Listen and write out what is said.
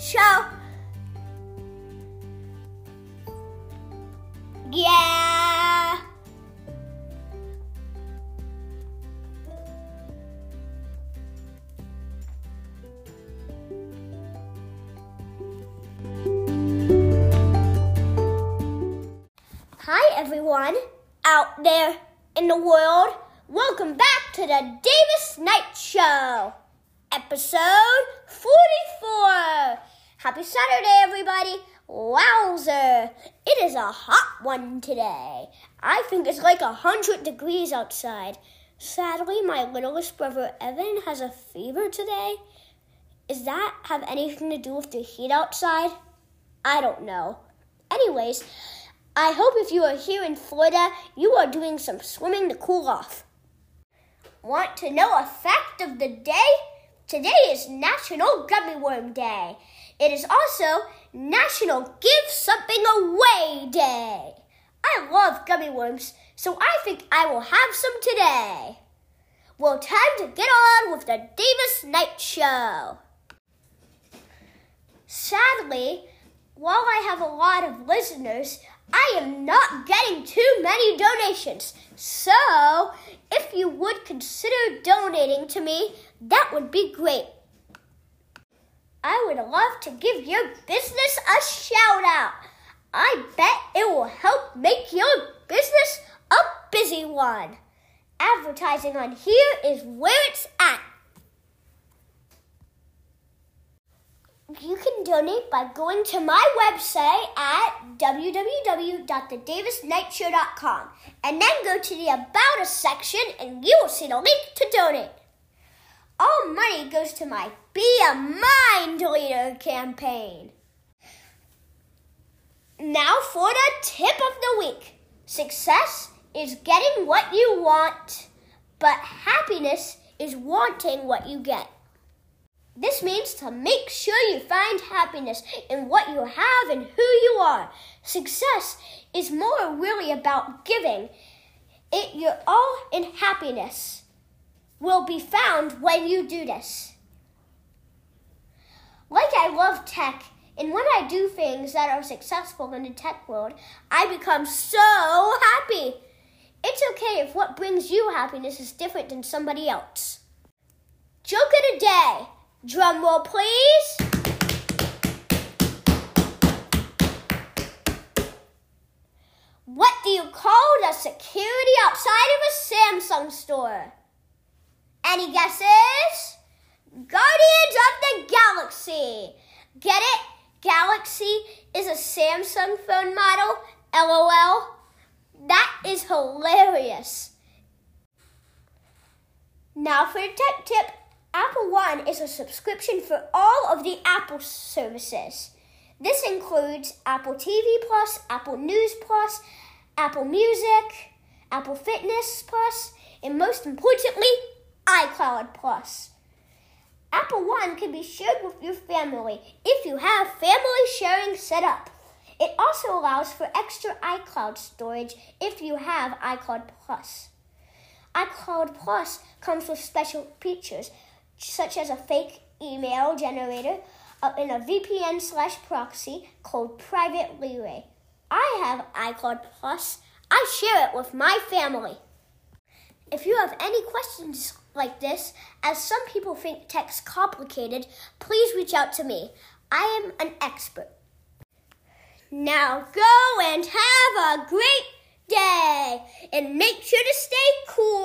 show. Yeah. Hi, everyone out there in the world. Welcome back to the Davis Knight Show, episode 44. Happy Saturday, everybody. Wowzer, it is a hot one today. I think it's like a hundred degrees outside. Sadly, my littlest brother Evan has a fever today. Does that have anything to do with the heat outside? I don't know. Anyways, I hope if you are here in Florida, you are doing some swimming to cool off. Want to know a fact of the day? Today is National Gummy Worm Day. It is also National Give Something Away Day. I love gummy worms, so I think I will have some today. Well, time to get on with the Davis Knight Show. Sadly, while I have a lot of listeners, I am not getting too many donations. So, if you would consider donating to me, that would be great. I would love to give your business a shout out. I bet it will help make your business a busy one. Advertising on here is where it's at. You can donate by going to my website at www.thedavisknightshow.com and then go to the About Us section and you will see the link to donate. All money goes to my Be a Mind Leader campaign. Now for the tip of the week. Success is getting what you want, but happiness is wanting what you get. This means to make sure you find happiness in what you have and who you are. Success is more really about giving. It your all in happiness will be found when you do this. Like I love tech, and when I do things that are successful in the tech world, I become so happy. It's okay if what brings you happiness is different than somebody else. Joke of the day. Drum roll, please. What do you call the security outside of a Samsung store? Any guesses? Guardians of the Galaxy. Get it? Galaxy is a Samsung phone model. LOL. That is hilarious. Now for the tech tip. Apple One is a subscription for all of the Apple services. This includes Apple TV Plus, Apple News Plus, Apple Music, Apple Fitness Plus, and most importantly, iCloud Plus. Apple One can be shared with your family if you have family sharing set up. It also allows for extra iCloud storage if you have iCloud Plus. iCloud Plus comes with special features such as a fake email generator in a VPN slash proxy called Private Relay. I have iCloud Plus. I share it with my family. If you have any questions like this, as some people think tech's complicated, please reach out to me. I am an expert. Now go and have a great day and make sure to stay cool.